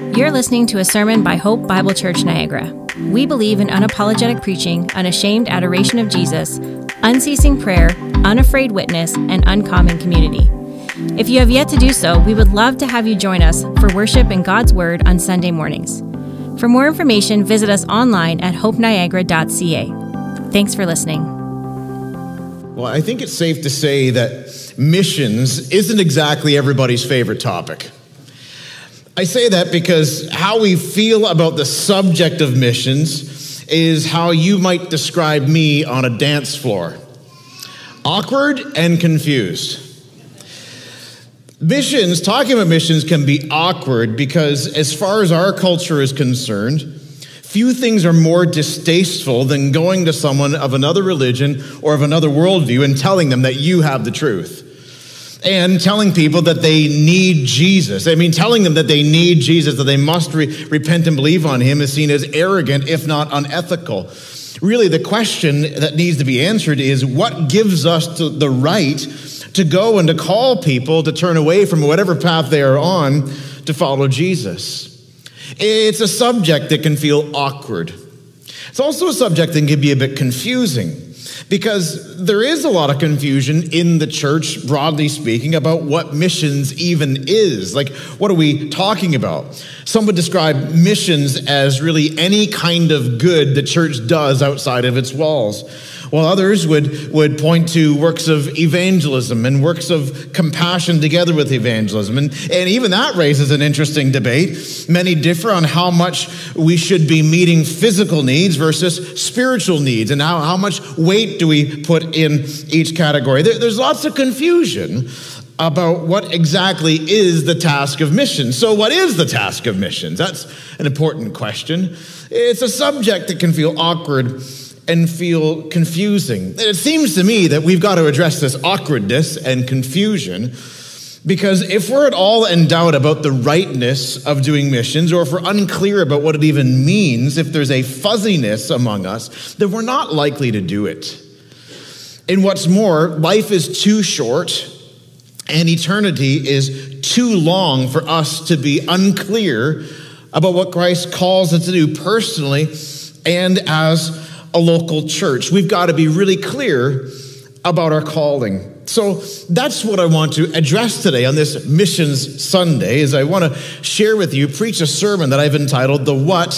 You're listening to a sermon by Hope Bible Church Niagara. We believe in unapologetic preaching, unashamed adoration of Jesus, unceasing prayer, unafraid witness, and uncommon community. If you have yet to do so, we would love to have you join us for worship in God's Word on Sunday mornings. For more information, visit us online at hopeniagara.ca. Thanks for listening. Well, I think it's safe to say that missions isn't exactly everybody's favorite topic. I say that because how we feel about the subject of missions is how you might describe me on a dance floor awkward and confused. Missions, talking about missions, can be awkward because, as far as our culture is concerned, few things are more distasteful than going to someone of another religion or of another worldview and telling them that you have the truth and telling people that they need Jesus. I mean, telling them that they need Jesus, that they must re- repent and believe on him, is seen as arrogant, if not unethical. Really, the question that needs to be answered is what gives us the right to go and to call people to turn away from whatever path they are on to follow Jesus? It's a subject that can feel awkward. It's also a subject that can be a bit confusing. Because there is a lot of confusion in the church, broadly speaking, about what missions even is. Like, what are we talking about? Some would describe missions as really any kind of good the church does outside of its walls while others would, would point to works of evangelism and works of compassion together with evangelism. And, and even that raises an interesting debate. Many differ on how much we should be meeting physical needs versus spiritual needs, and how, how much weight do we put in each category. There, there's lots of confusion about what exactly is the task of missions. So, what is the task of missions? That's an important question. It's a subject that can feel awkward and feel confusing. It seems to me that we've got to address this awkwardness and confusion because if we're at all in doubt about the rightness of doing missions, or if we're unclear about what it even means, if there's a fuzziness among us, then we're not likely to do it. And what's more, life is too short and eternity is too long for us to be unclear about what Christ calls us to do personally and as a local church. We've got to be really clear about our calling. So that's what I want to address today on this Missions Sunday is I want to share with you preach a sermon that I've entitled The What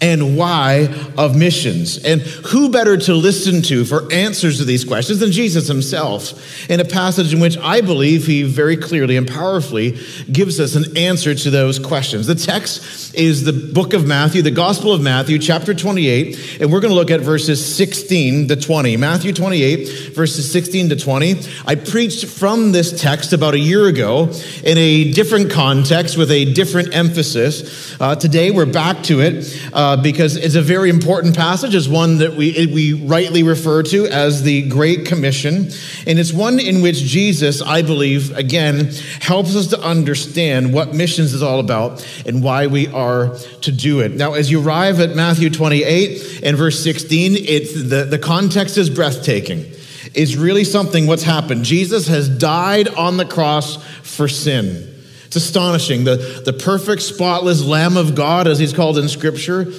and why of missions. And who better to listen to for answers to these questions than Jesus himself in a passage in which I believe he very clearly and powerfully gives us an answer to those questions. The text is the book of Matthew, the Gospel of Matthew, chapter 28, and we're going to look at verses 16 to 20. Matthew 28, verses 16 to 20. I preached from this text about a year ago in a different context with a different emphasis. Uh, today we're back to it. Uh, uh, because it's a very important passage. It's one that we, we rightly refer to as the Great Commission. And it's one in which Jesus, I believe, again, helps us to understand what missions is all about and why we are to do it. Now, as you arrive at Matthew 28 and verse 16, it's, the, the context is breathtaking. It's really something what's happened. Jesus has died on the cross for sin. It's astonishing. The, the perfect, spotless Lamb of God, as he's called in Scripture,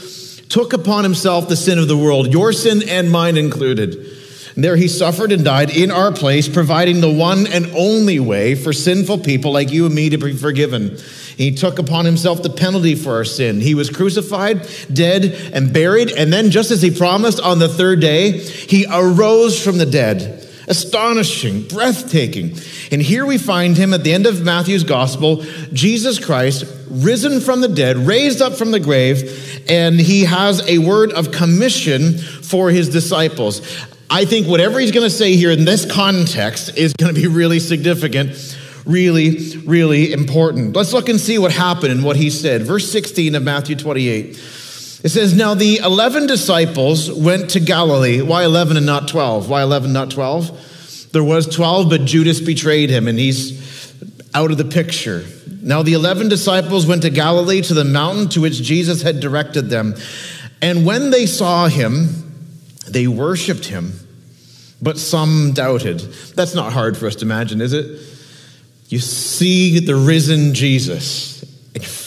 took upon himself the sin of the world, your sin and mine included. And there he suffered and died in our place, providing the one and only way for sinful people like you and me to be forgiven. He took upon himself the penalty for our sin. He was crucified, dead, and buried. And then, just as he promised on the third day, he arose from the dead. Astonishing, breathtaking. And here we find him at the end of Matthew's gospel, Jesus Christ, risen from the dead, raised up from the grave, and he has a word of commission for his disciples. I think whatever he's going to say here in this context is going to be really significant, really, really important. Let's look and see what happened and what he said. Verse 16 of Matthew 28. It says, Now the 11 disciples went to Galilee. Why 11 and not 12? Why 11, not 12? There was 12, but Judas betrayed him, and he's out of the picture. Now the 11 disciples went to Galilee to the mountain to which Jesus had directed them. And when they saw him, they worshiped him, but some doubted. That's not hard for us to imagine, is it? You see the risen Jesus,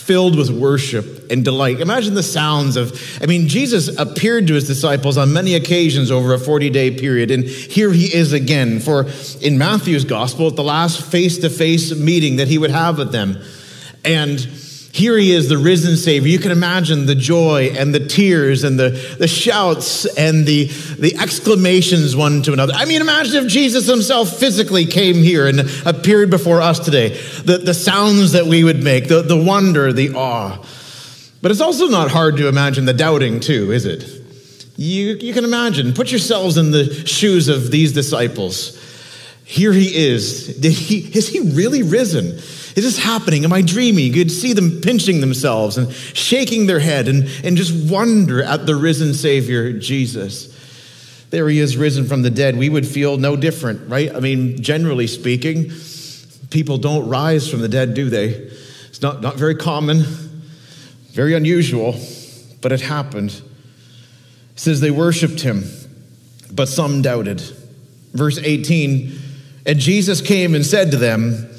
filled with worship and delight. Imagine the sounds of, I mean, Jesus appeared to his disciples on many occasions over a 40 day period, and here he is again. For in Matthew's gospel, at the last face to face meeting that he would have with them. And here he is, the risen Savior. You can imagine the joy and the tears and the, the shouts and the, the exclamations one to another. I mean, imagine if Jesus himself physically came here and appeared before us today. The, the sounds that we would make, the, the wonder, the awe. But it's also not hard to imagine the doubting, too, is it? You, you can imagine. Put yourselves in the shoes of these disciples. Here he is. Did he, is he really risen? Is this happening? Am I dreaming? You'd see them pinching themselves and shaking their head and, and just wonder at the risen Savior, Jesus. There he is, risen from the dead. We would feel no different, right? I mean, generally speaking, people don't rise from the dead, do they? It's not, not very common, very unusual, but it happened. It says they worshiped him, but some doubted. Verse 18, and Jesus came and said to them,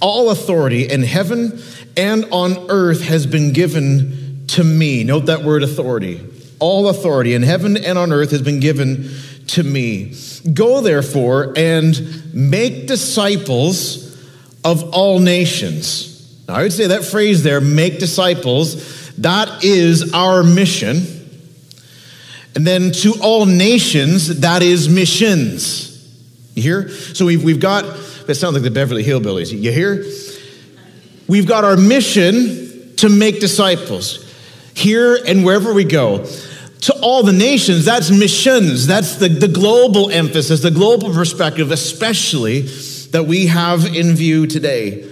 all authority in heaven and on earth has been given to me. Note that word authority. All authority in heaven and on earth has been given to me. Go therefore and make disciples of all nations. Now, I would say that phrase there, make disciples, that is our mission. And then to all nations, that is missions. You hear? So we've, we've got that sounds like the Beverly Hillbillies. You hear? We've got our mission to make disciples here and wherever we go. To all the nations, that's missions. That's the, the global emphasis, the global perspective, especially that we have in view today.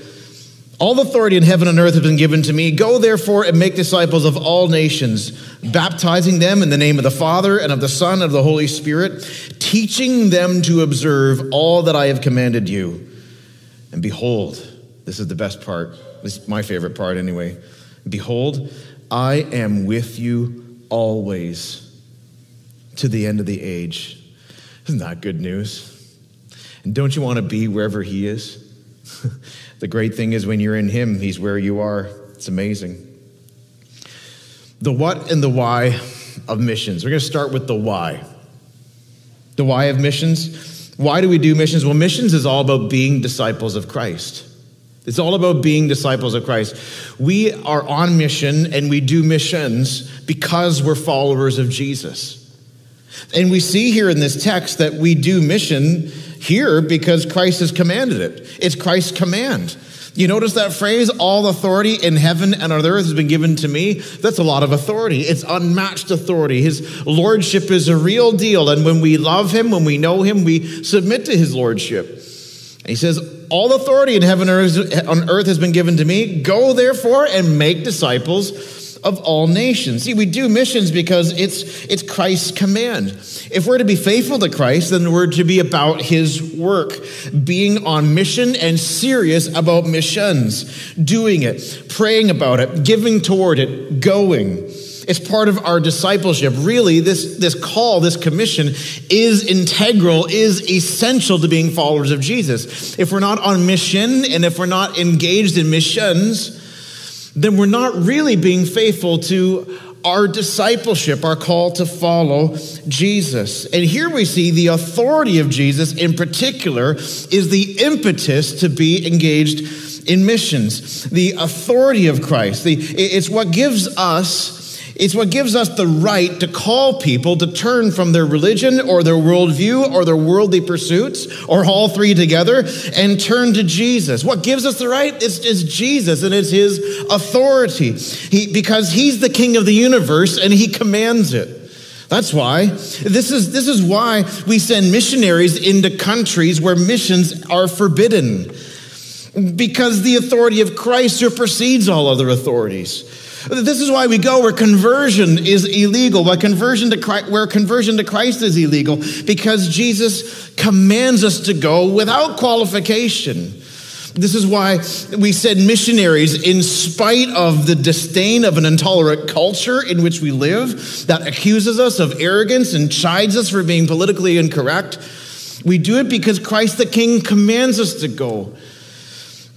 All authority in heaven and earth has been given to me. Go therefore and make disciples of all nations, baptizing them in the name of the Father and of the Son and of the Holy Spirit, teaching them to observe all that I have commanded you. And behold, this is the best part. This is my favorite part anyway. Behold, I am with you always to the end of the age. Isn't that good news? And don't you want to be wherever He is? the great thing is when you're in Him, He's where you are. It's amazing. The what and the why of missions. We're going to start with the why. The why of missions. Why do we do missions? Well, missions is all about being disciples of Christ. It's all about being disciples of Christ. We are on mission and we do missions because we're followers of Jesus. And we see here in this text that we do mission here because Christ has commanded it. It's Christ's command. You notice that phrase, all authority in heaven and on earth has been given to me? That's a lot of authority. It's unmatched authority. His lordship is a real deal. And when we love him, when we know him, we submit to his lordship. And he says, All authority in heaven and on earth has been given to me. Go therefore and make disciples of all nations. See, we do missions because it's, it's Christ's command. If we're to be faithful to Christ, then we're to be about his work, being on mission and serious about missions, doing it, praying about it, giving toward it, going. It's part of our discipleship. Really, this, this call, this commission is integral, is essential to being followers of Jesus. If we're not on mission and if we're not engaged in missions, then we're not really being faithful to our discipleship, our call to follow Jesus. And here we see the authority of Jesus in particular is the impetus to be engaged in missions. The authority of Christ. The, it's what gives us it's what gives us the right to call people to turn from their religion or their worldview or their worldly pursuits or all three together and turn to Jesus. What gives us the right is, is Jesus and it's his authority. He, because he's the king of the universe and he commands it. That's why. This is, this is why we send missionaries into countries where missions are forbidden. Because the authority of Christ supersedes all other authorities. This is why we go where conversion is illegal, why conversion to Christ, where conversion to Christ is illegal, because Jesus commands us to go without qualification. This is why we send missionaries in spite of the disdain of an intolerant culture in which we live that accuses us of arrogance and chides us for being politically incorrect. We do it because Christ the King commands us to go.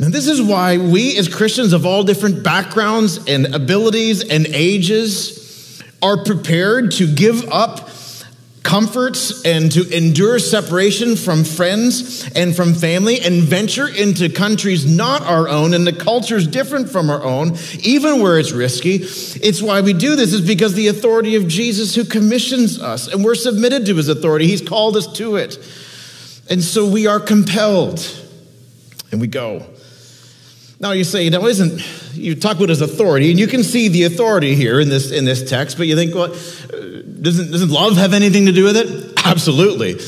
And this is why we, as Christians of all different backgrounds and abilities and ages, are prepared to give up comforts and to endure separation from friends and from family and venture into countries not our own and the cultures different from our own, even where it's risky. It's why we do this, is because the authority of Jesus who commissions us and we're submitted to his authority. He's called us to it. And so we are compelled and we go. Now you say, now isn't you talk about his authority, and you can see the authority here in this in this text, but you think, well, uh, doesn't, doesn't love have anything to do with it? Absolutely.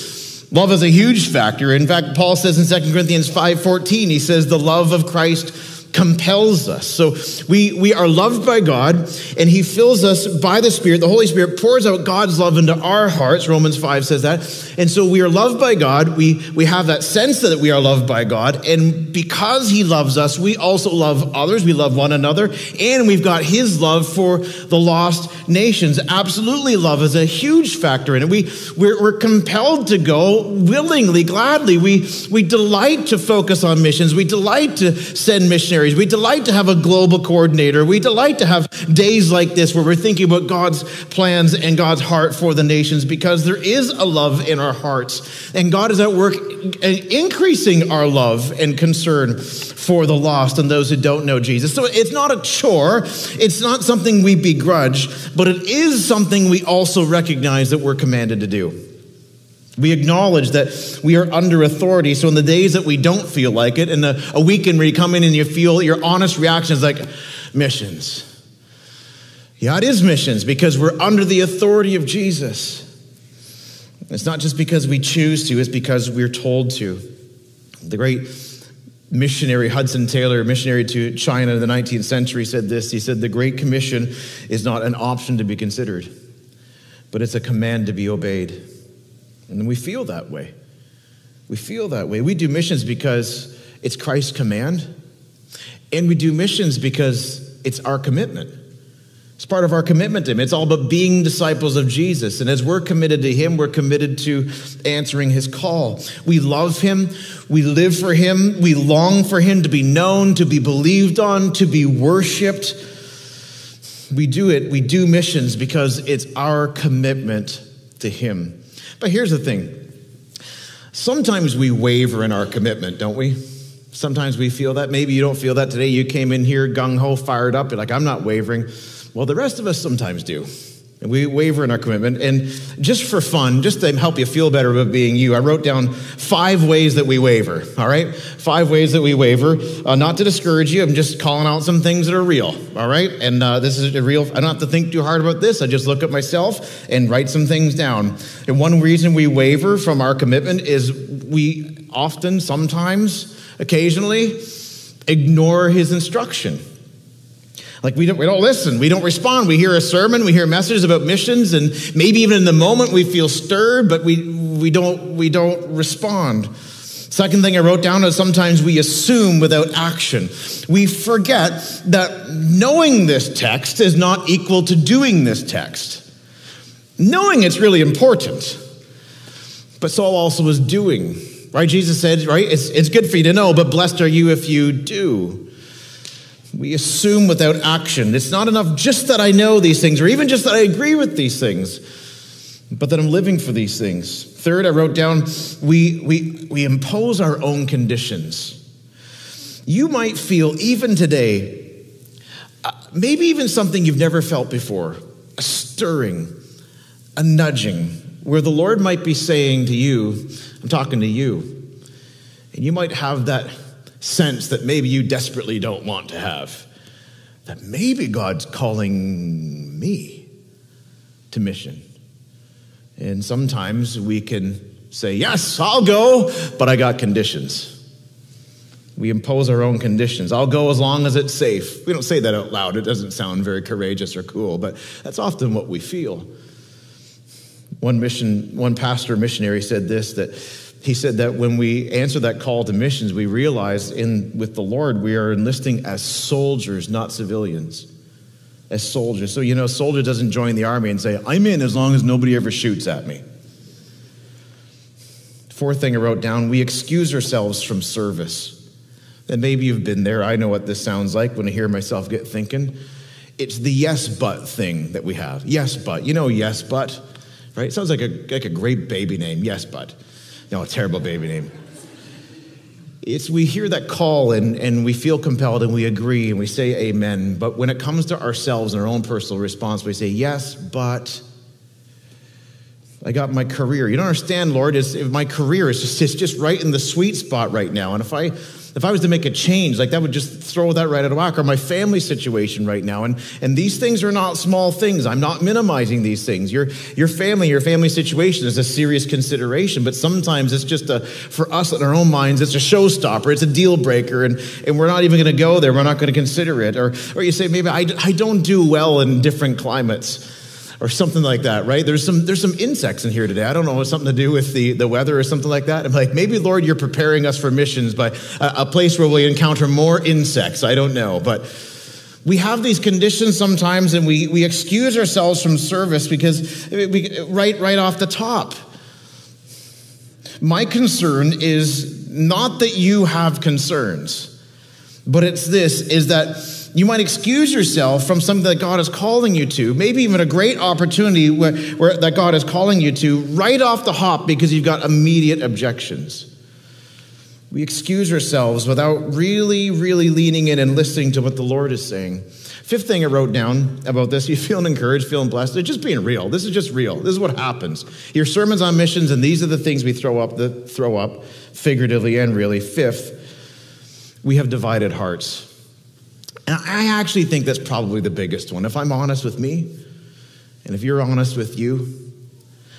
Love is a huge factor. In fact, Paul says in 2 Corinthians 5:14, he says the love of Christ compels us. So we, we are loved by God, and He fills us by the Spirit. The Holy Spirit pours out God's love into our hearts. Romans 5 says that. And so we are loved by God. We, we have that sense that we are loved by God. And because He loves us, we also love others. We love one another. And we've got His love for the lost nations. Absolutely, love is a huge factor in it. We, we're, we're compelled to go willingly, gladly. We, we delight to focus on missions. We delight to send missionaries We delight to have a global coordinator. We delight to have days like this where we're thinking about God's plans and God's heart for the nations because there is a love in our hearts. And God is at work increasing our love and concern for the lost and those who don't know Jesus. So it's not a chore, it's not something we begrudge, but it is something we also recognize that we're commanded to do. We acknowledge that we are under authority. So, in the days that we don't feel like it, and a, a weekend where you come in and you feel your honest reaction is like, missions. Yeah, it is missions because we're under the authority of Jesus. It's not just because we choose to, it's because we're told to. The great missionary Hudson Taylor, missionary to China in the 19th century, said this. He said, The Great Commission is not an option to be considered, but it's a command to be obeyed. And we feel that way. We feel that way. We do missions because it's Christ's command, and we do missions because it's our commitment. It's part of our commitment to Him. It's all about being disciples of Jesus. And as we're committed to Him, we're committed to answering His call. We love Him. We live for Him. We long for Him to be known, to be believed on, to be worshiped. We do it. We do missions because it's our commitment to Him. But here's the thing sometimes we waver in our commitment, don't we? Sometimes we feel that. Maybe you don't feel that today. You came in here gung ho, fired up. You're like, I'm not wavering. Well, the rest of us sometimes do. And we waver in our commitment. And just for fun, just to help you feel better about being you, I wrote down five ways that we waver, all right? Five ways that we waver. Uh, not to discourage you, I'm just calling out some things that are real, all right? And uh, this is a real, I don't have to think too hard about this. I just look at myself and write some things down. And one reason we waver from our commitment is we often, sometimes, occasionally, ignore his instruction. Like we don't, we don't listen, we don't respond. We hear a sermon, we hear messages about missions, and maybe even in the moment we feel stirred, but we, we, don't, we don't respond. Second thing I wrote down is sometimes we assume without action. We forget that knowing this text is not equal to doing this text. Knowing it's really important, but so also is doing. Right? Jesus said, right? It's, it's good for you to know, but blessed are you if you do. We assume without action. It's not enough just that I know these things or even just that I agree with these things, but that I'm living for these things. Third, I wrote down we, we, we impose our own conditions. You might feel, even today, uh, maybe even something you've never felt before a stirring, a nudging, where the Lord might be saying to you, I'm talking to you, and you might have that sense that maybe you desperately don't want to have. That maybe God's calling me to mission. And sometimes we can say, Yes, I'll go, but I got conditions. We impose our own conditions. I'll go as long as it's safe. We don't say that out loud. It doesn't sound very courageous or cool, but that's often what we feel. One mission, one pastor missionary said this that he said that when we answer that call to missions, we realize in with the Lord we are enlisting as soldiers, not civilians. As soldiers. So you know, a soldier doesn't join the army and say, I'm in as long as nobody ever shoots at me. Fourth thing I wrote down, we excuse ourselves from service. And maybe you've been there. I know what this sounds like when I hear myself get thinking. It's the yes, but thing that we have. Yes, but. You know, yes, but, right? It sounds like a, like a great baby name. Yes, but. No, a terrible baby name. It's we hear that call and, and we feel compelled and we agree and we say amen. But when it comes to ourselves and our own personal response, we say, yes, but I got my career. You don't understand, Lord, is my career is just, it's just right in the sweet spot right now. And if I if I was to make a change, like that would just throw that right out of whack, or my family situation right now. And, and these things are not small things. I'm not minimizing these things. Your, your family, your family situation is a serious consideration, but sometimes it's just a, for us in our own minds, it's a showstopper, it's a deal breaker, and, and we're not even going to go there. We're not going to consider it. Or, or you say, maybe I, I don't do well in different climates or something like that, right? There's some there's some insects in here today. I don't know, something to do with the, the weather or something like that. I'm like, maybe Lord, you're preparing us for missions by a, a place where we encounter more insects. I don't know, but we have these conditions sometimes, and we we excuse ourselves from service because we right right off the top. My concern is not that you have concerns, but it's this: is that you might excuse yourself from something that God is calling you to, maybe even a great opportunity where, where, that God is calling you to, right off the hop because you've got immediate objections. We excuse ourselves without really, really leaning in and listening to what the Lord is saying. Fifth thing I wrote down about this, you feeling encouraged, feeling blessed. It's just being real. This is just real. This is what happens. Your sermons on missions, and these are the things we throw up, the, throw up figuratively and really. Fifth, we have divided hearts. And I actually think that's probably the biggest one. If I'm honest with me, and if you're honest with you,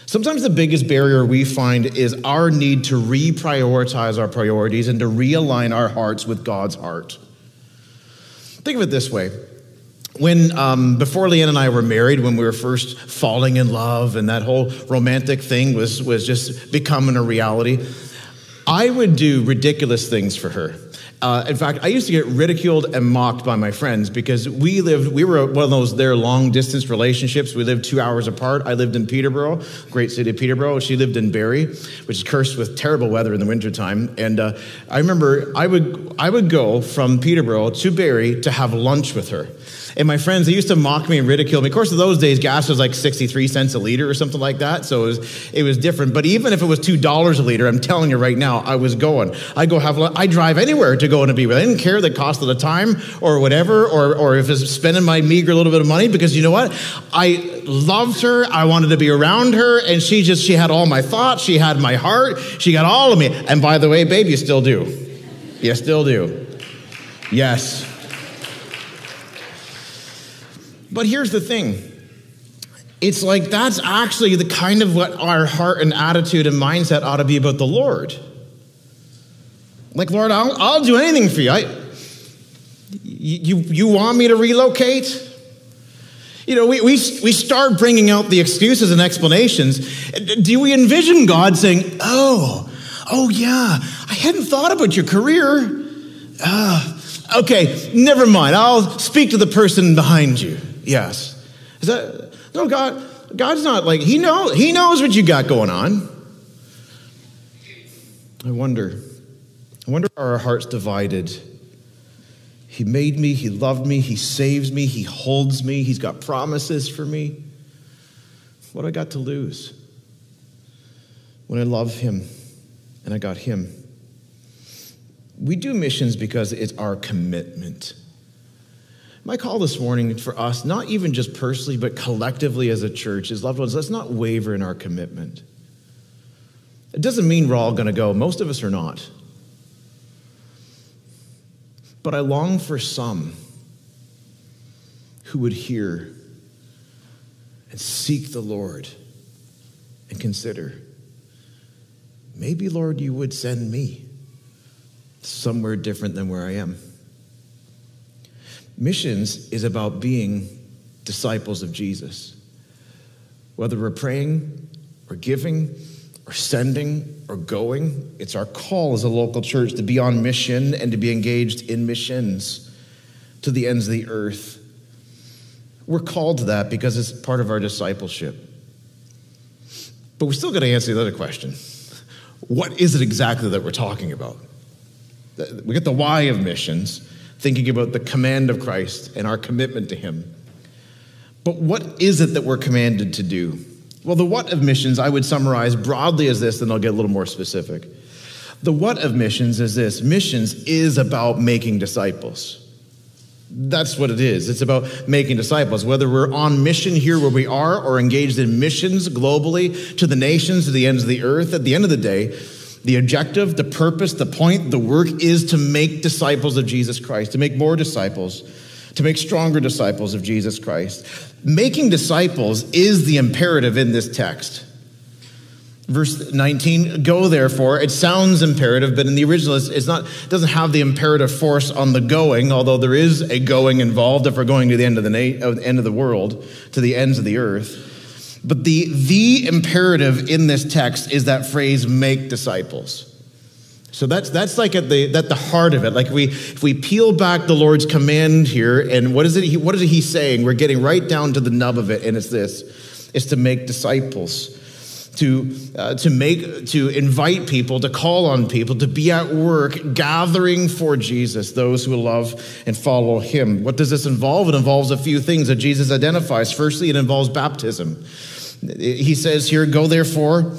sometimes the biggest barrier we find is our need to reprioritize our priorities and to realign our hearts with God's heart. Think of it this way. When, um, before Leanne and I were married, when we were first falling in love and that whole romantic thing was, was just becoming a reality, I would do ridiculous things for her. Uh, in fact, I used to get ridiculed and mocked by my friends because we lived, we were one of those their long distance relationships. We lived two hours apart. I lived in Peterborough, great city of Peterborough. She lived in Barrie, which is cursed with terrible weather in the wintertime. And uh, I remember I would, I would go from Peterborough to Barrie to have lunch with her. And my friends, they used to mock me and ridicule me. Of course, in those days, gas was like 63 cents a liter or something like that. So it was, it was different. But even if it was $2 a liter, I'm telling you right now, I was going. I go have, I drive anywhere to go and be with. I didn't care the cost of the time or whatever, or, or if it's spending my meager little bit of money, because you know what? I loved her. I wanted to be around her. And she just, she had all my thoughts. She had my heart. She got all of me. And by the way, babe, you still do. You still do. Yes. But here's the thing it's like that's actually the kind of what our heart and attitude and mindset ought to be about the Lord. Like, Lord, I'll, I'll do anything for you. I, you. You want me to relocate? You know, we, we, we start bringing out the excuses and explanations. Do we envision God saying, Oh, oh, yeah, I hadn't thought about your career. Uh, okay, never mind. I'll speak to the person behind you. Yes. Is that no God? God's not like he know he knows what you got going on. I wonder. I wonder are our hearts divided? He made me, he loved me, he saves me, he holds me, he's got promises for me. What I got to lose when I love him and I got him. We do missions because it's our commitment. My call this morning for us, not even just personally, but collectively as a church, is loved ones, let's not waver in our commitment. It doesn't mean we're all going to go. Most of us are not. But I long for some who would hear and seek the Lord and consider maybe, Lord, you would send me somewhere different than where I am. Missions is about being disciples of Jesus. Whether we're praying or giving or sending or going, it's our call as a local church to be on mission and to be engaged in missions to the ends of the earth. We're called to that because it's part of our discipleship. But we still got to answer the other question what is it exactly that we're talking about? We get the why of missions, thinking about the command of Christ and our commitment to Him. But what is it that we're commanded to do? Well, the what of missions I would summarize broadly as this, then I'll get a little more specific. The what of missions is this missions is about making disciples. That's what it is. It's about making disciples. Whether we're on mission here where we are or engaged in missions globally to the nations, to the ends of the earth, at the end of the day, the objective, the purpose, the point, the work is to make disciples of Jesus Christ, to make more disciples, to make stronger disciples of Jesus Christ. Making disciples is the imperative in this text. Verse 19, go therefore. It sounds imperative, but in the original, it's not, it doesn't have the imperative force on the going, although there is a going involved if we're going to the end of the, na- end of the world, to the ends of the earth. But the, the imperative in this text is that phrase, make disciples. So that's, that's like at the, at the heart of it. Like we, if we peel back the Lord's command here, and what is it, he, what is he's saying? We're getting right down to the nub of it, and it's this, it's to make disciples to, uh, to make to invite people to call on people to be at work gathering for jesus those who love and follow him what does this involve it involves a few things that jesus identifies firstly it involves baptism he says here, Go therefore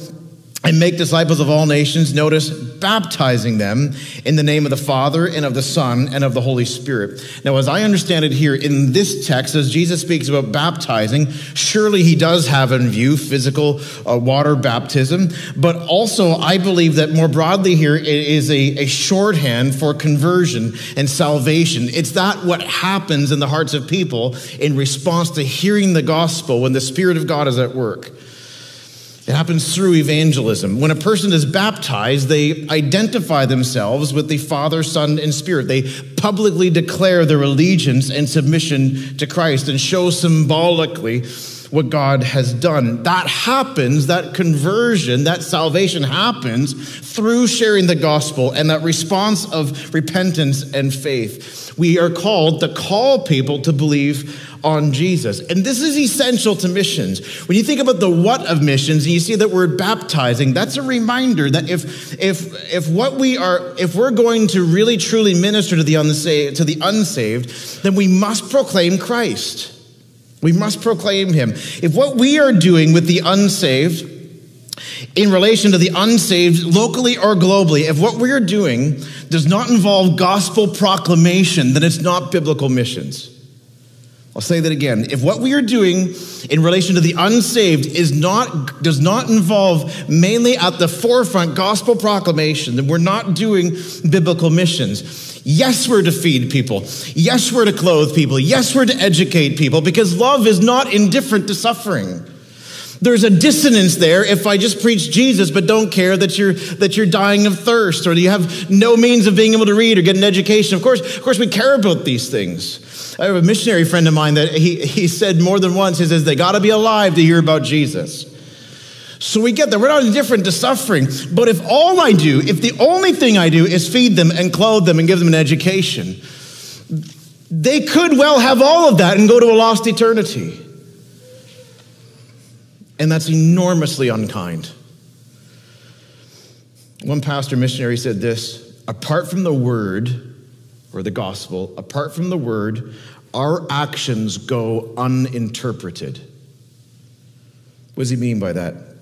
and make disciples of all nations. Notice, baptizing them in the name of the Father and of the Son and of the Holy Spirit. Now, as I understand it here in this text, as Jesus speaks about baptizing, surely he does have in view physical uh, water baptism, but also I believe that more broadly here it is a, a shorthand for conversion and salvation. It's that what happens in the hearts of people in response to hearing the gospel when the Spirit of God is at work. It happens through evangelism. When a person is baptized, they identify themselves with the Father, Son, and Spirit. They publicly declare their allegiance and submission to Christ and show symbolically what God has done. That happens, that conversion, that salvation happens through sharing the gospel and that response of repentance and faith. We are called to call people to believe on Jesus. And this is essential to missions. When you think about the what of missions and you see that word baptizing, that's a reminder that if if if what we are if we're going to really truly minister to the unsaved to the unsaved, then we must proclaim Christ. We must proclaim him. If what we are doing with the unsaved in relation to the unsaved, locally or globally, if what we are doing does not involve gospel proclamation, then it's not biblical missions. I'll say that again. If what we are doing in relation to the unsaved is not, does not involve mainly at the forefront gospel proclamation, then we're not doing biblical missions. Yes, we're to feed people. Yes, we're to clothe people. Yes, we're to educate people because love is not indifferent to suffering. There's a dissonance there if I just preach Jesus but don't care that you're that you're dying of thirst or you have no means of being able to read or get an education. Of course, of course we care about these things. I have a missionary friend of mine that he, he said more than once, he says, they got to be alive to hear about Jesus. So we get that. We're not indifferent to suffering. But if all I do, if the only thing I do is feed them and clothe them and give them an education, they could well have all of that and go to a lost eternity. And that's enormously unkind. One pastor missionary said this apart from the word, or the gospel, apart from the word, our actions go uninterpreted. What does he mean by that?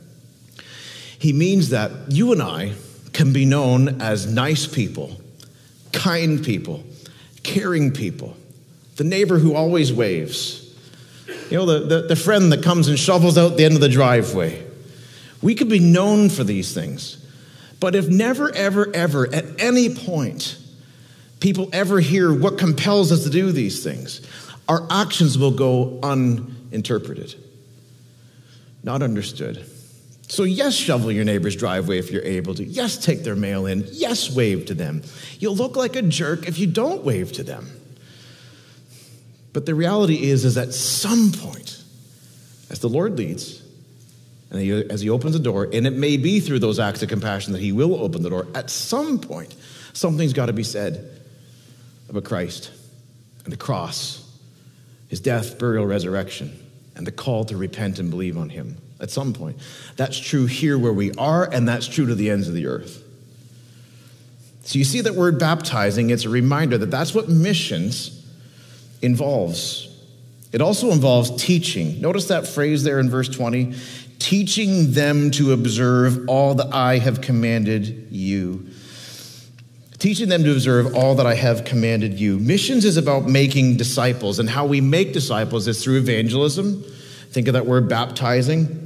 He means that you and I can be known as nice people, kind people, caring people, the neighbor who always waves, you know, the, the, the friend that comes and shovels out the end of the driveway. We could be known for these things. But if never, ever, ever, at any point, people ever hear what compels us to do these things, our actions will go uninterpreted, not understood. So, yes, shovel your neighbor's driveway if you're able to. Yes, take their mail in. Yes, wave to them. You'll look like a jerk if you don't wave to them. But the reality is, is at some point, as the Lord leads, and he, as he opens the door, and it may be through those acts of compassion that he will open the door, at some point, something's got to be said about Christ and the cross, his death, burial, resurrection, and the call to repent and believe on him at some point. That's true here where we are, and that's true to the ends of the earth. So you see that word baptizing, it's a reminder that that's what missions involves. It also involves teaching. Notice that phrase there in verse 20 teaching them to observe all that I have commanded you. Teaching them to observe all that I have commanded you. Missions is about making disciples, and how we make disciples is through evangelism. Think of that word baptizing,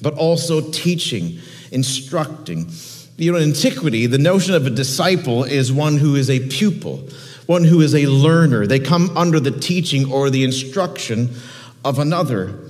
but also teaching, instructing. You know, in antiquity, the notion of a disciple is one who is a pupil one who is a learner. They come under the teaching or the instruction of another.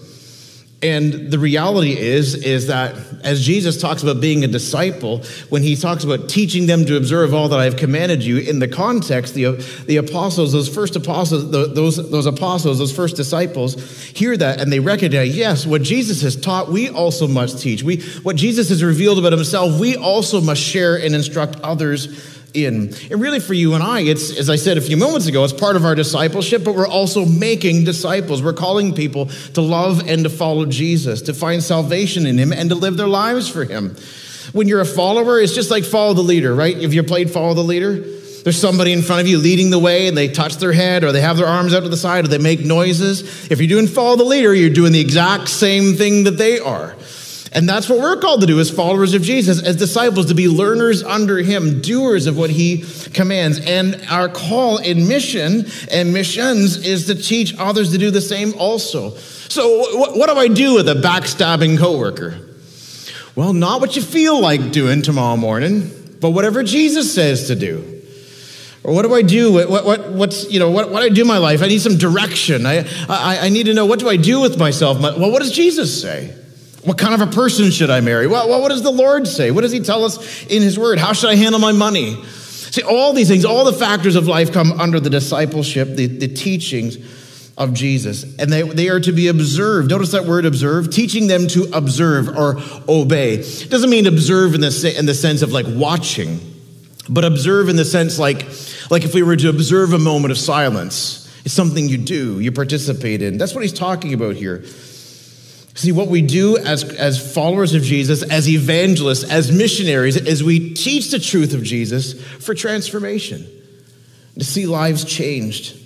And the reality is, is that as Jesus talks about being a disciple, when he talks about teaching them to observe all that I have commanded you, in the context, the, the apostles, those first apostles, those, those apostles, those first disciples, hear that and they recognize, yes, what Jesus has taught, we also must teach. We, what Jesus has revealed about himself, we also must share and instruct others in. And really, for you and I, it's, as I said a few moments ago, it's part of our discipleship, but we're also making disciples. We're calling people to love and to follow Jesus, to find salvation in Him, and to live their lives for Him. When you're a follower, it's just like follow the leader, right? If you played follow the leader, there's somebody in front of you leading the way and they touch their head or they have their arms out to the side or they make noises. If you're doing follow the leader, you're doing the exact same thing that they are. And that's what we're called to do as followers of Jesus, as disciples, to be learners under him, doers of what he commands. And our call in mission and missions is to teach others to do the same also. So, what do I do with a backstabbing coworker? Well, not what you feel like doing tomorrow morning, but whatever Jesus says to do. Or what do I do? What, what, what's, you know, what, what do I do in my life? I need some direction. I, I, I need to know what do I do with myself? Well, what does Jesus say? What kind of a person should I marry? Well, what does the Lord say? What does He tell us in His Word? How should I handle my money? See, all these things, all the factors of life come under the discipleship, the, the teachings of Jesus. And they, they are to be observed. Notice that word observe, teaching them to observe or obey. It doesn't mean observe in the, in the sense of like watching, but observe in the sense like, like if we were to observe a moment of silence. It's something you do, you participate in. That's what he's talking about here. See, what we do as, as followers of Jesus, as evangelists, as missionaries, is we teach the truth of Jesus for transformation, to see lives changed.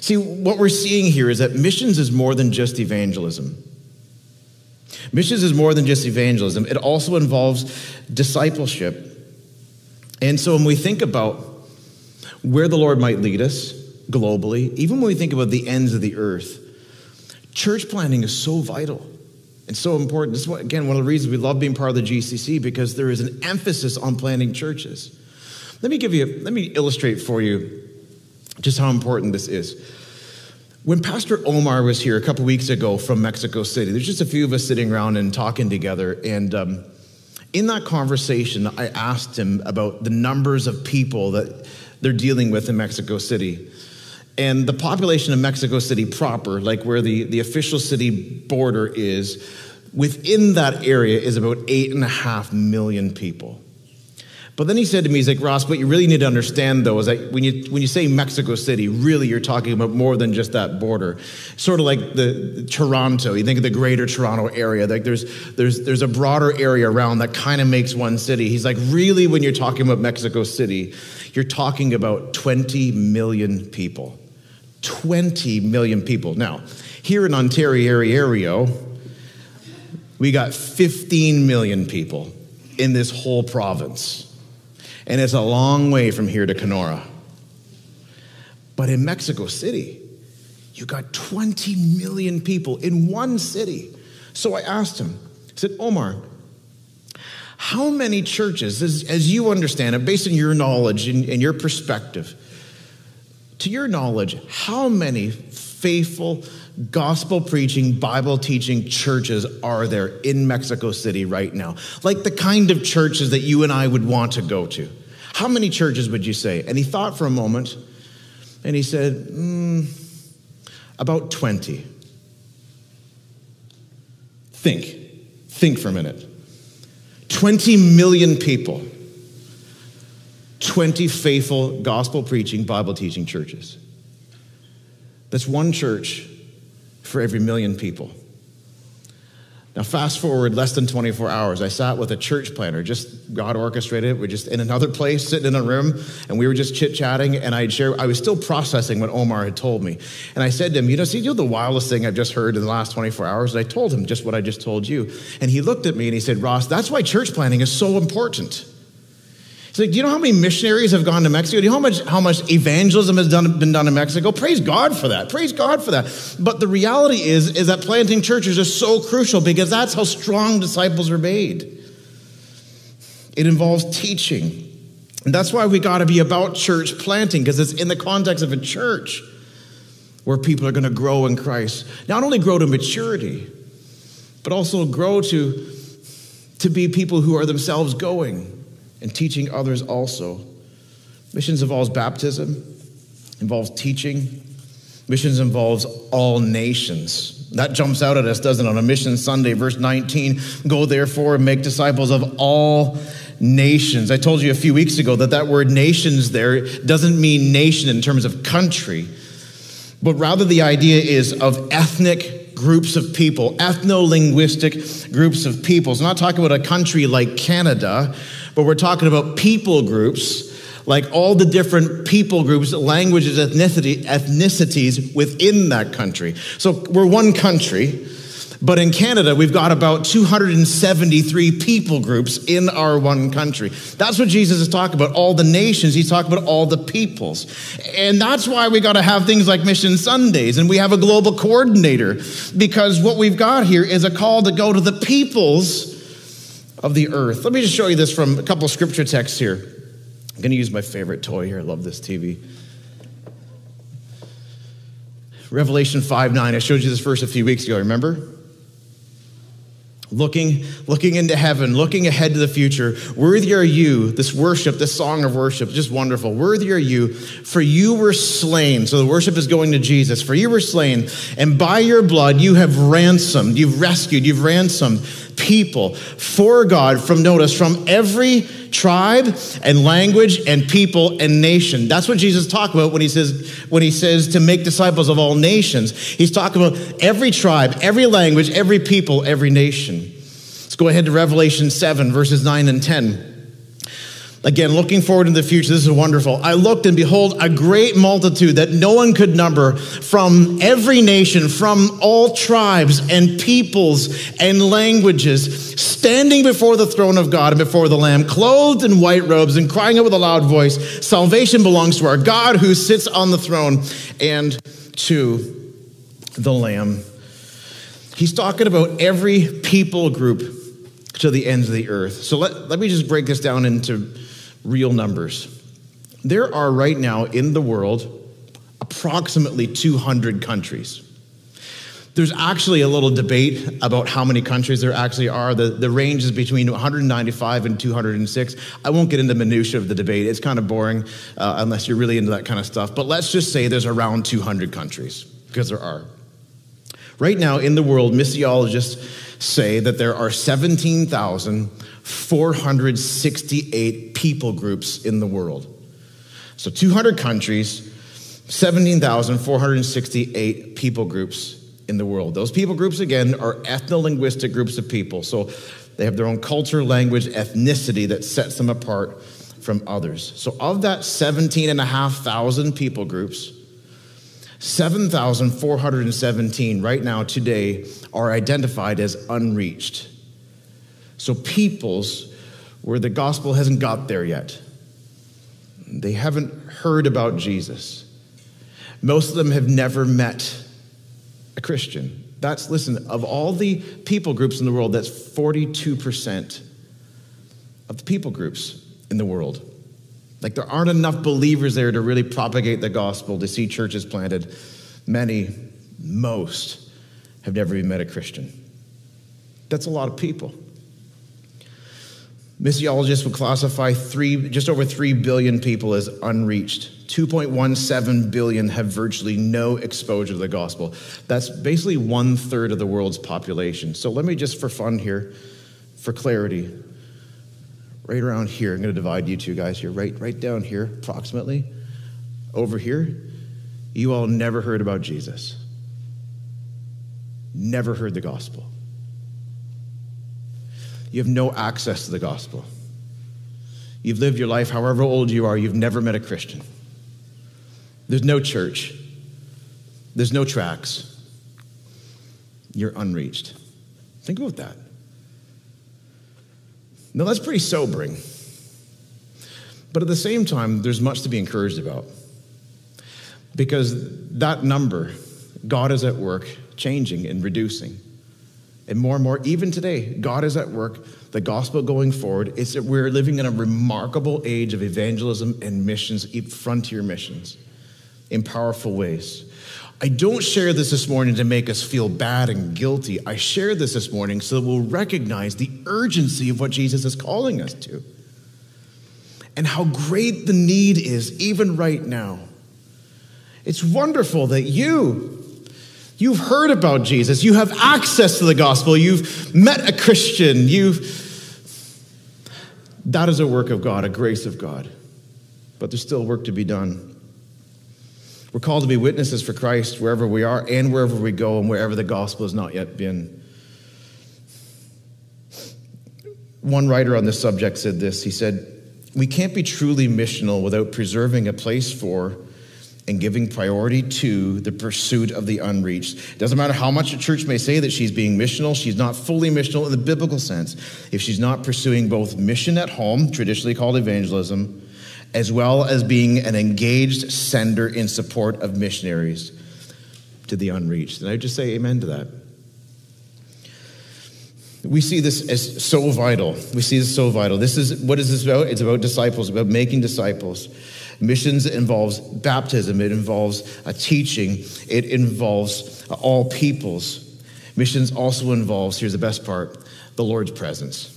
See, what we're seeing here is that missions is more than just evangelism. Missions is more than just evangelism, it also involves discipleship. And so when we think about where the Lord might lead us globally, even when we think about the ends of the earth, Church planting is so vital and so important. This is, again, one of the reasons we love being part of the GCC because there is an emphasis on planting churches. Let me give you, let me illustrate for you just how important this is. When Pastor Omar was here a couple weeks ago from Mexico City, there's just a few of us sitting around and talking together. And um, in that conversation, I asked him about the numbers of people that they're dealing with in Mexico City. And the population of Mexico City proper, like where the, the official city border is, within that area is about eight and a half million people. But then he said to me, he's like, Ross, what you really need to understand though is that when you, when you say Mexico City, really you're talking about more than just that border. Sort of like the, Toronto, you think of the greater Toronto area, like there's, there's, there's a broader area around that kind of makes one city. He's like, really when you're talking about Mexico City, you're talking about 20 million people. 20 million people. Now, here in Ontario, area we got 15 million people in this whole province. And it's a long way from here to Kenora. But in Mexico City, you got 20 million people in one city. So I asked him, I said, Omar, how many churches, as, as you understand it, based on your knowledge and, and your perspective, to your knowledge, how many faithful, gospel preaching, Bible teaching churches are there in Mexico City right now? Like the kind of churches that you and I would want to go to. How many churches would you say? And he thought for a moment and he said, mm, about 20. Think, think for a minute. 20 million people 20 faithful gospel preaching, Bible teaching churches. That's one church for every million people. Now, fast forward less than 24 hours, I sat with a church planter, just God orchestrated it. We're just in another place, sitting in a room, and we were just chit chatting. And I'd share, I was still processing what Omar had told me. And I said to him, You know, see, you know the wildest thing I've just heard in the last 24 hours? And I told him just what I just told you. And he looked at me and he said, Ross, that's why church planting is so important. He's like, do you know how many missionaries have gone to Mexico? Do you know how much, how much evangelism has done, been done in Mexico? Praise God for that. Praise God for that. But the reality is, is that planting churches is so crucial because that's how strong disciples are made. It involves teaching. And that's why we got to be about church planting because it's in the context of a church where people are going to grow in Christ. Not only grow to maturity, but also grow to, to be people who are themselves going and teaching others also. Missions involves baptism, involves teaching. Missions involves all nations. That jumps out at us, doesn't it? On a mission Sunday, verse 19 go therefore and make disciples of all nations. I told you a few weeks ago that that word nations there doesn't mean nation in terms of country, but rather the idea is of ethnic groups of people, ethno linguistic groups of people. So, not talking about a country like Canada but we're talking about people groups, like all the different people groups, languages, ethnicity, ethnicities within that country. So we're one country, but in Canada, we've got about 273 people groups in our one country. That's what Jesus is talking about. All the nations, he's talking about all the peoples. And that's why we got to have things like Mission Sundays, and we have a global coordinator, because what we've got here is a call to go to the peoples of the earth. Let me just show you this from a couple scripture texts here. I'm going to use my favorite toy here. I love this TV. Revelation 5 9. I showed you this verse a few weeks ago, remember? Looking, looking into heaven, looking ahead to the future. Worthy are you, this worship, this song of worship, just wonderful. Worthy are you, for you were slain. So the worship is going to Jesus. For you were slain, and by your blood you have ransomed, you've rescued, you've ransomed people for God from, notice, from every tribe and language and people and nation. That's what Jesus talked about when he says, when he says to make disciples of all nations. He's talking about every tribe, every language, every people, every nation. Let's go ahead to Revelation 7, verses 9 and 10. Again, looking forward in the future, this is wonderful. I looked and behold a great multitude that no one could number from every nation, from all tribes and peoples and languages, standing before the throne of God and before the Lamb, clothed in white robes and crying out with a loud voice Salvation belongs to our God who sits on the throne and to the Lamb. He's talking about every people group to the ends of the earth. So let, let me just break this down into real numbers. There are right now in the world approximately 200 countries. There's actually a little debate about how many countries there actually are. The, the range is between 195 and 206. I won't get into minutiae of the debate. It's kind of boring uh, unless you're really into that kind of stuff. But let's just say there's around 200 countries, because there are. Right now in the world, missiologists say that there are 17,000 468 people groups in the world. So 200 countries, 17,468 people groups in the world. Those people groups, again, are ethno linguistic groups of people. So they have their own culture, language, ethnicity that sets them apart from others. So, of that 17,500 people groups, 7,417 right now, today, are identified as unreached. So, peoples where the gospel hasn't got there yet, they haven't heard about Jesus. Most of them have never met a Christian. That's, listen, of all the people groups in the world, that's 42% of the people groups in the world. Like, there aren't enough believers there to really propagate the gospel, to see churches planted. Many, most, have never even met a Christian. That's a lot of people. Missiologists would classify three, just over 3 billion people as unreached. 2.17 billion have virtually no exposure to the gospel. That's basically one third of the world's population. So let me just, for fun here, for clarity, right around here, I'm going to divide you two guys here, right, right down here, approximately, over here, you all never heard about Jesus. Never heard the gospel. you have no access to the gospel. You've lived your life, however old you are, you've never met a Christian. There's no church, there's no tracks. You're unreached. Think about that. Now, that's pretty sobering. But at the same time, there's much to be encouraged about. Because that number, God is at work changing and reducing. And more and more, even today, God is at work, the gospel going forward. It's that we're living in a remarkable age of evangelism and missions, frontier missions, in powerful ways. I don't share this this morning to make us feel bad and guilty. I share this this morning so that we'll recognize the urgency of what Jesus is calling us to and how great the need is, even right now. It's wonderful that you, You've heard about Jesus. You have access to the gospel. You've met a Christian. You've that is a work of God, a grace of God. But there's still work to be done. We're called to be witnesses for Christ wherever we are and wherever we go and wherever the gospel has not yet been. One writer on this subject said this. He said, We can't be truly missional without preserving a place for and giving priority to the pursuit of the unreached. It doesn't matter how much a church may say that she's being missional, she's not fully missional in the biblical sense. If she's not pursuing both mission at home, traditionally called evangelism, as well as being an engaged sender in support of missionaries to the unreached. And I just say amen to that. We see this as so vital. We see this so vital. This is what is this about? It's about disciples, about making disciples. Missions involves baptism, it involves a teaching, it involves all peoples. Missions also involves, here's the best part, the Lord's presence.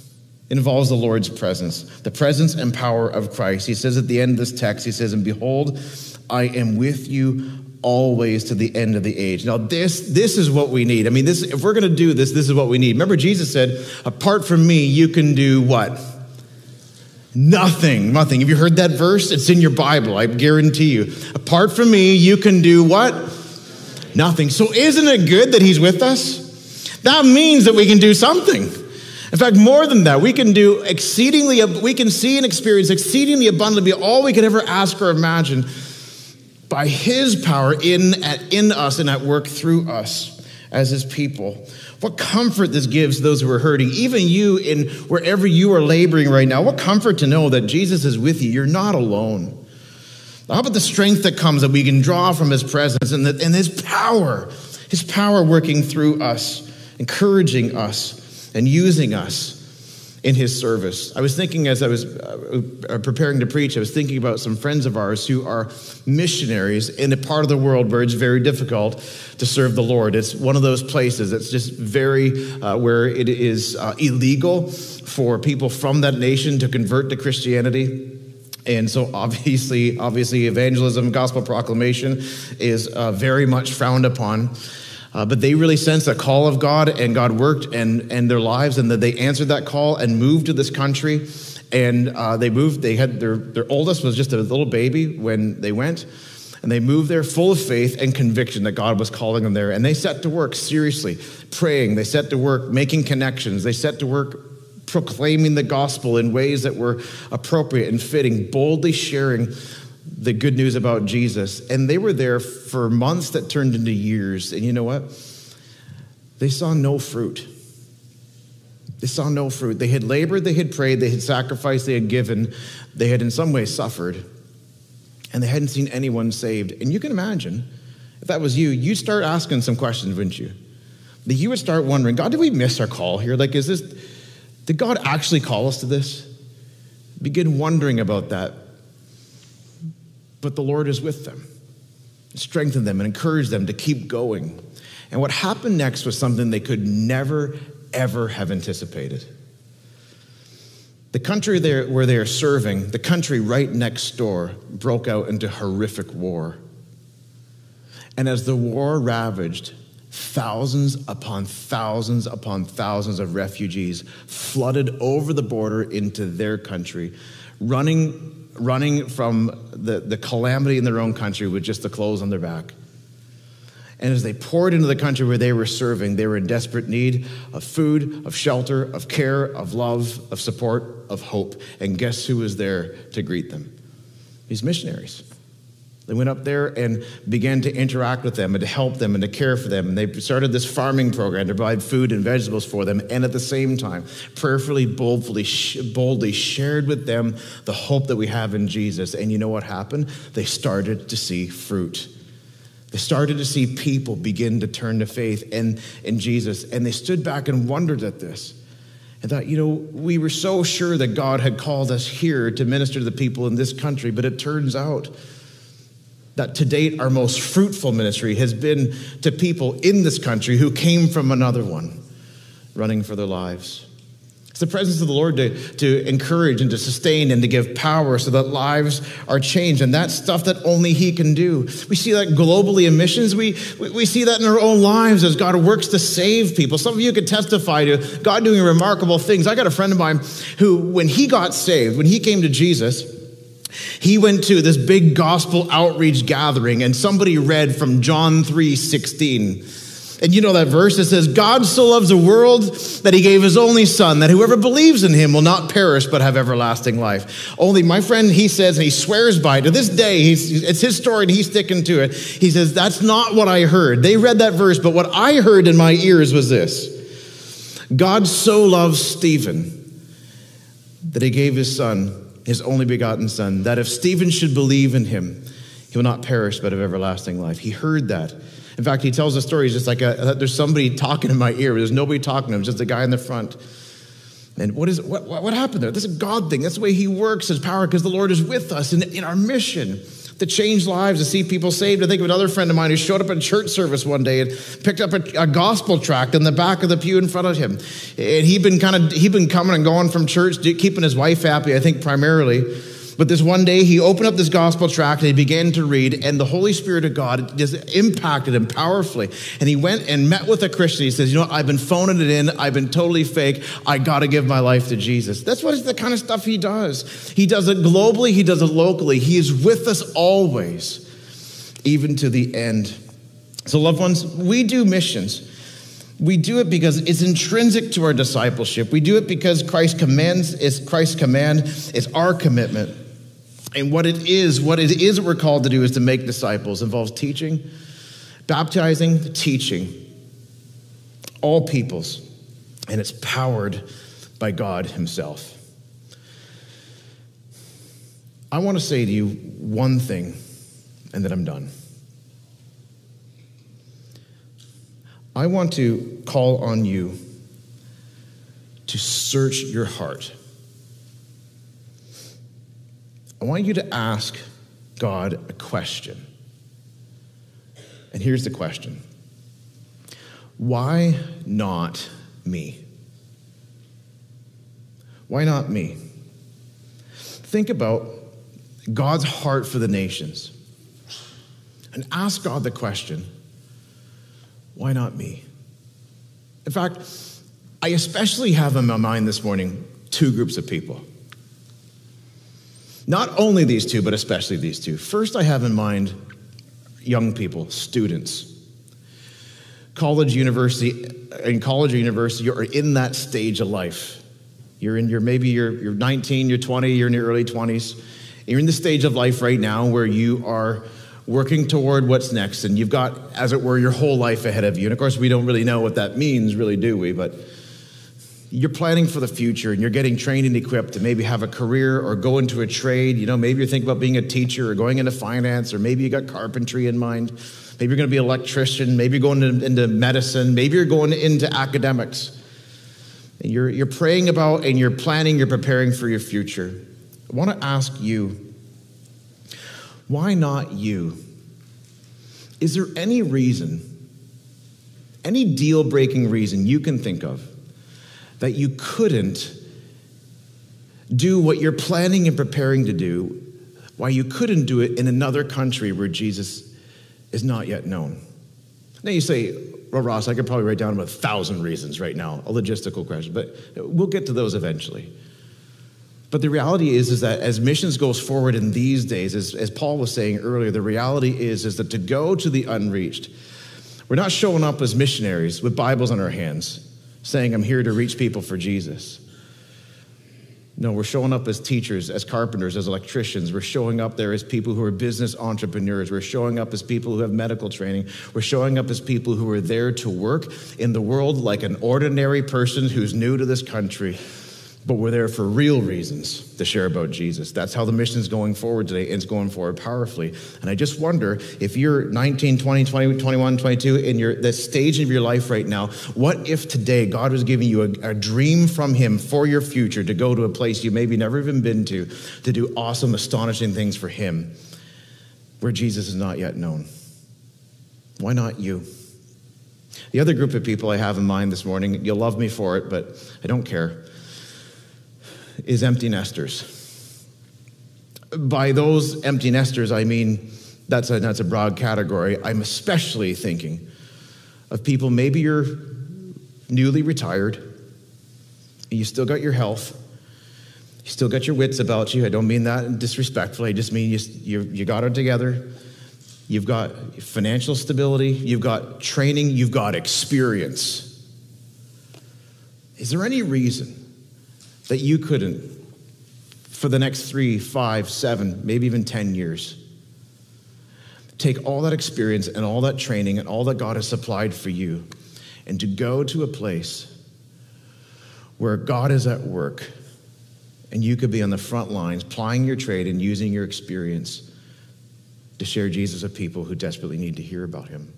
Involves the Lord's presence, the presence and power of Christ. He says at the end of this text, he says, And behold, I am with you always to the end of the age. Now, this, this is what we need. I mean, this, if we're going to do this, this is what we need. Remember, Jesus said, Apart from me, you can do what? Nothing, nothing. Have you heard that verse? It's in your Bible, I guarantee you. Apart from me, you can do what? Nothing. So, isn't it good that He's with us? That means that we can do something. In fact, more than that, we can do exceedingly, we can see and experience exceedingly abundantly all we could ever ask or imagine by His power in, at, in us and at work through us as His people. What comfort this gives those who are hurting, even you in wherever you are laboring right now. What comfort to know that Jesus is with you. You're not alone. How about the strength that comes that we can draw from his presence and, the, and his power, his power working through us, encouraging us, and using us in his service. I was thinking as I was uh, uh, preparing to preach, I was thinking about some friends of ours who are missionaries in a part of the world where it's very difficult to serve the Lord. It's one of those places that's just very, uh, where it is uh, illegal for people from that nation to convert to Christianity. And so obviously, obviously, evangelism, gospel proclamation is uh, very much frowned upon. Uh, but they really sensed a call of God, and God worked and, and their lives, and that they answered that call and moved to this country. And uh, they moved, they had their, their oldest was just a little baby when they went. And they moved there full of faith and conviction that God was calling them there. And they set to work seriously, praying. They set to work making connections. They set to work proclaiming the gospel in ways that were appropriate and fitting, boldly sharing the good news about Jesus. And they were there for months that turned into years. And you know what? They saw no fruit. They saw no fruit. They had labored, they had prayed, they had sacrificed, they had given, they had in some way suffered, and they hadn't seen anyone saved. And you can imagine, if that was you, you'd start asking some questions, wouldn't you? That you would start wondering, God, did we miss our call here? Like, is this, did God actually call us to this? Begin wondering about that but the Lord is with them, strengthen them, and encourage them to keep going. And what happened next was something they could never, ever have anticipated. The country where they are serving, the country right next door, broke out into horrific war. And as the war ravaged, thousands upon thousands upon thousands of refugees flooded over the border into their country, running running from the, the calamity in their own country with just the clothes on their back. And as they poured into the country where they were serving, they were in desperate need of food, of shelter, of care, of love, of support, of hope. And guess who was there to greet them? These missionaries. They went up there and began to interact with them and to help them and to care for them. And they started this farming program to provide food and vegetables for them. And at the same time, prayerfully, boldly, boldly shared with them the hope that we have in Jesus. And you know what happened? They started to see fruit. They started to see people begin to turn to faith in, in Jesus. And they stood back and wondered at this and thought, you know, we were so sure that God had called us here to minister to the people in this country, but it turns out that to date our most fruitful ministry has been to people in this country who came from another one, running for their lives. It's the presence of the Lord to, to encourage and to sustain and to give power so that lives are changed. And that's stuff that only He can do. We see that globally in missions. We, we, we see that in our own lives as God works to save people. Some of you could testify to God doing remarkable things. I got a friend of mine who, when he got saved, when he came to Jesus, he went to this big gospel outreach gathering and somebody read from John 3 16. And you know that verse that says, God so loves the world that he gave his only son, that whoever believes in him will not perish but have everlasting life. Only my friend, he says, and he swears by it. To this day, it's his story and he's sticking to it. He says, That's not what I heard. They read that verse, but what I heard in my ears was this God so loves Stephen that he gave his son his only begotten Son, that if Stephen should believe in him, he will not perish but have everlasting life. He heard that. In fact, he tells the story, he's just like a, there's somebody talking in my ear. There's nobody talking to him, just a guy in the front. And what is what, what happened there? This is a God thing. That's the way he works, his power, because the Lord is with us in, in our mission to change lives, to see people saved. I think of another friend of mine who showed up at church service one day and picked up a, a gospel tract in the back of the pew in front of him. And he'd been kind of he'd been coming and going from church, keeping his wife happy, I think primarily. But this one day, he opened up this gospel tract and he began to read, and the Holy Spirit of God just impacted him powerfully. And he went and met with a Christian. He says, You know, what? I've been phoning it in. I've been totally fake. I got to give my life to Jesus. That's what the kind of stuff he does. He does it globally, he does it locally. He is with us always, even to the end. So, loved ones, we do missions. We do it because it's intrinsic to our discipleship. We do it because Christ commands is Christ's command is our commitment. And what it is, what it is that we're called to do is to make disciples. It involves teaching, baptizing, teaching all peoples. And it's powered by God Himself. I want to say to you one thing, and then I'm done. I want to call on you to search your heart. I want you to ask God a question. And here's the question Why not me? Why not me? Think about God's heart for the nations and ask God the question why not me? In fact, I especially have in my mind this morning two groups of people. Not only these two, but especially these two. First, I have in mind young people, students. College, university, in college or university, you're in that stage of life. You're in your, maybe you're, you're 19, you're 20, you're in your early 20s. You're in the stage of life right now where you are working toward what's next, and you've got, as it were, your whole life ahead of you. And of course, we don't really know what that means, really, do we? But you're planning for the future and you're getting trained and equipped to maybe have a career or go into a trade. You know, maybe you're thinking about being a teacher or going into finance, or maybe you got carpentry in mind. Maybe you're going to be an electrician. Maybe you're going into medicine. Maybe you're going into academics. And you're, you're praying about and you're planning, you're preparing for your future. I want to ask you why not you? Is there any reason, any deal breaking reason you can think of that you couldn't do what you're planning and preparing to do, why you couldn't do it in another country where Jesus is not yet known. Now you say, well, Ross, I could probably write down a thousand reasons right now, a logistical question, but we'll get to those eventually. But the reality is, is that as missions goes forward in these days, as, as Paul was saying earlier, the reality is, is that to go to the unreached, We're not showing up as missionaries with Bibles in our hands, saying, I'm here to reach people for Jesus. No, we're showing up as teachers, as carpenters, as electricians. We're showing up there as people who are business entrepreneurs. We're showing up as people who have medical training. We're showing up as people who are there to work in the world like an ordinary person who's new to this country but we're there for real reasons to share about Jesus. That's how the mission is going forward today. And it's going forward powerfully. And I just wonder if you're 19, 20, 20, 21, 22, in your the stage of your life right now, what if today God was giving you a, a dream from Him for your future to go to a place you maybe never even been to, to do awesome, astonishing things for Him where Jesus is not yet known? Why not you? The other group of people I have in mind this morning, you'll love me for it, but I don't care is empty nesters. By those empty nesters, I mean that's a, that's a broad category. I'm especially thinking of people, maybe you're newly retired, you still got your health, you still got your wits about you. I don't mean that disrespectfully, I just mean you, you, you got it together. You've got financial stability, you've got training, you've got experience. Is there any reason that you couldn't for the next three, five, seven, maybe even 10 years. Take all that experience and all that training and all that God has supplied for you and to go to a place where God is at work and you could be on the front lines plying your trade and using your experience to share Jesus with people who desperately need to hear about him.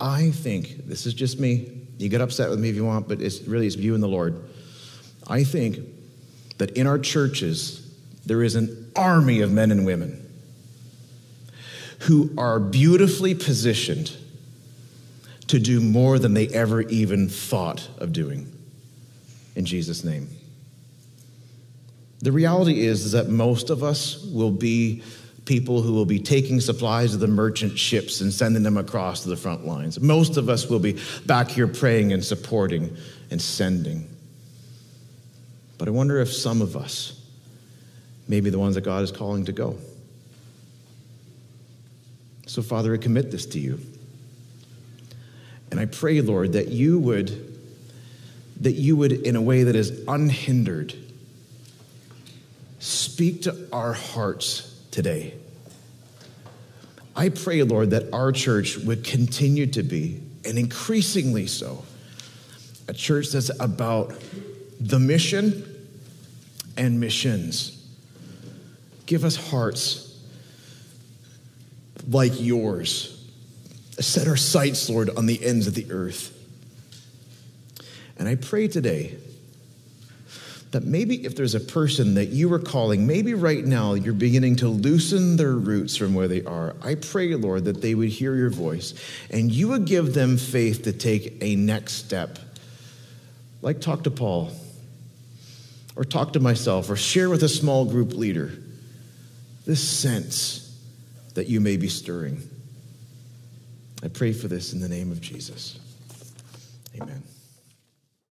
I think, this is just me, you get upset with me if you want, but it's really it's you and the Lord. I think that in our churches, there is an army of men and women who are beautifully positioned to do more than they ever even thought of doing in Jesus' name. The reality is, is that most of us will be people who will be taking supplies to the merchant ships and sending them across to the front lines. Most of us will be back here praying and supporting and sending. But I wonder if some of us may be the ones that God is calling to go. So, Father, I commit this to you. And I pray, Lord, that you would, that you would, in a way that is unhindered, speak to our hearts today. I pray, Lord, that our church would continue to be, and increasingly so, a church that's about the mission and missions. Give us hearts like yours. Set our sights, Lord, on the ends of the earth. And I pray today that maybe if there's a person that you are calling, maybe right now you're beginning to loosen their roots from where they are. I pray, Lord, that they would hear your voice and you would give them faith to take a next step. Like talk to Paul or talk to myself or share with a small group leader this sense that you may be stirring. I pray for this in the name of Jesus. Amen.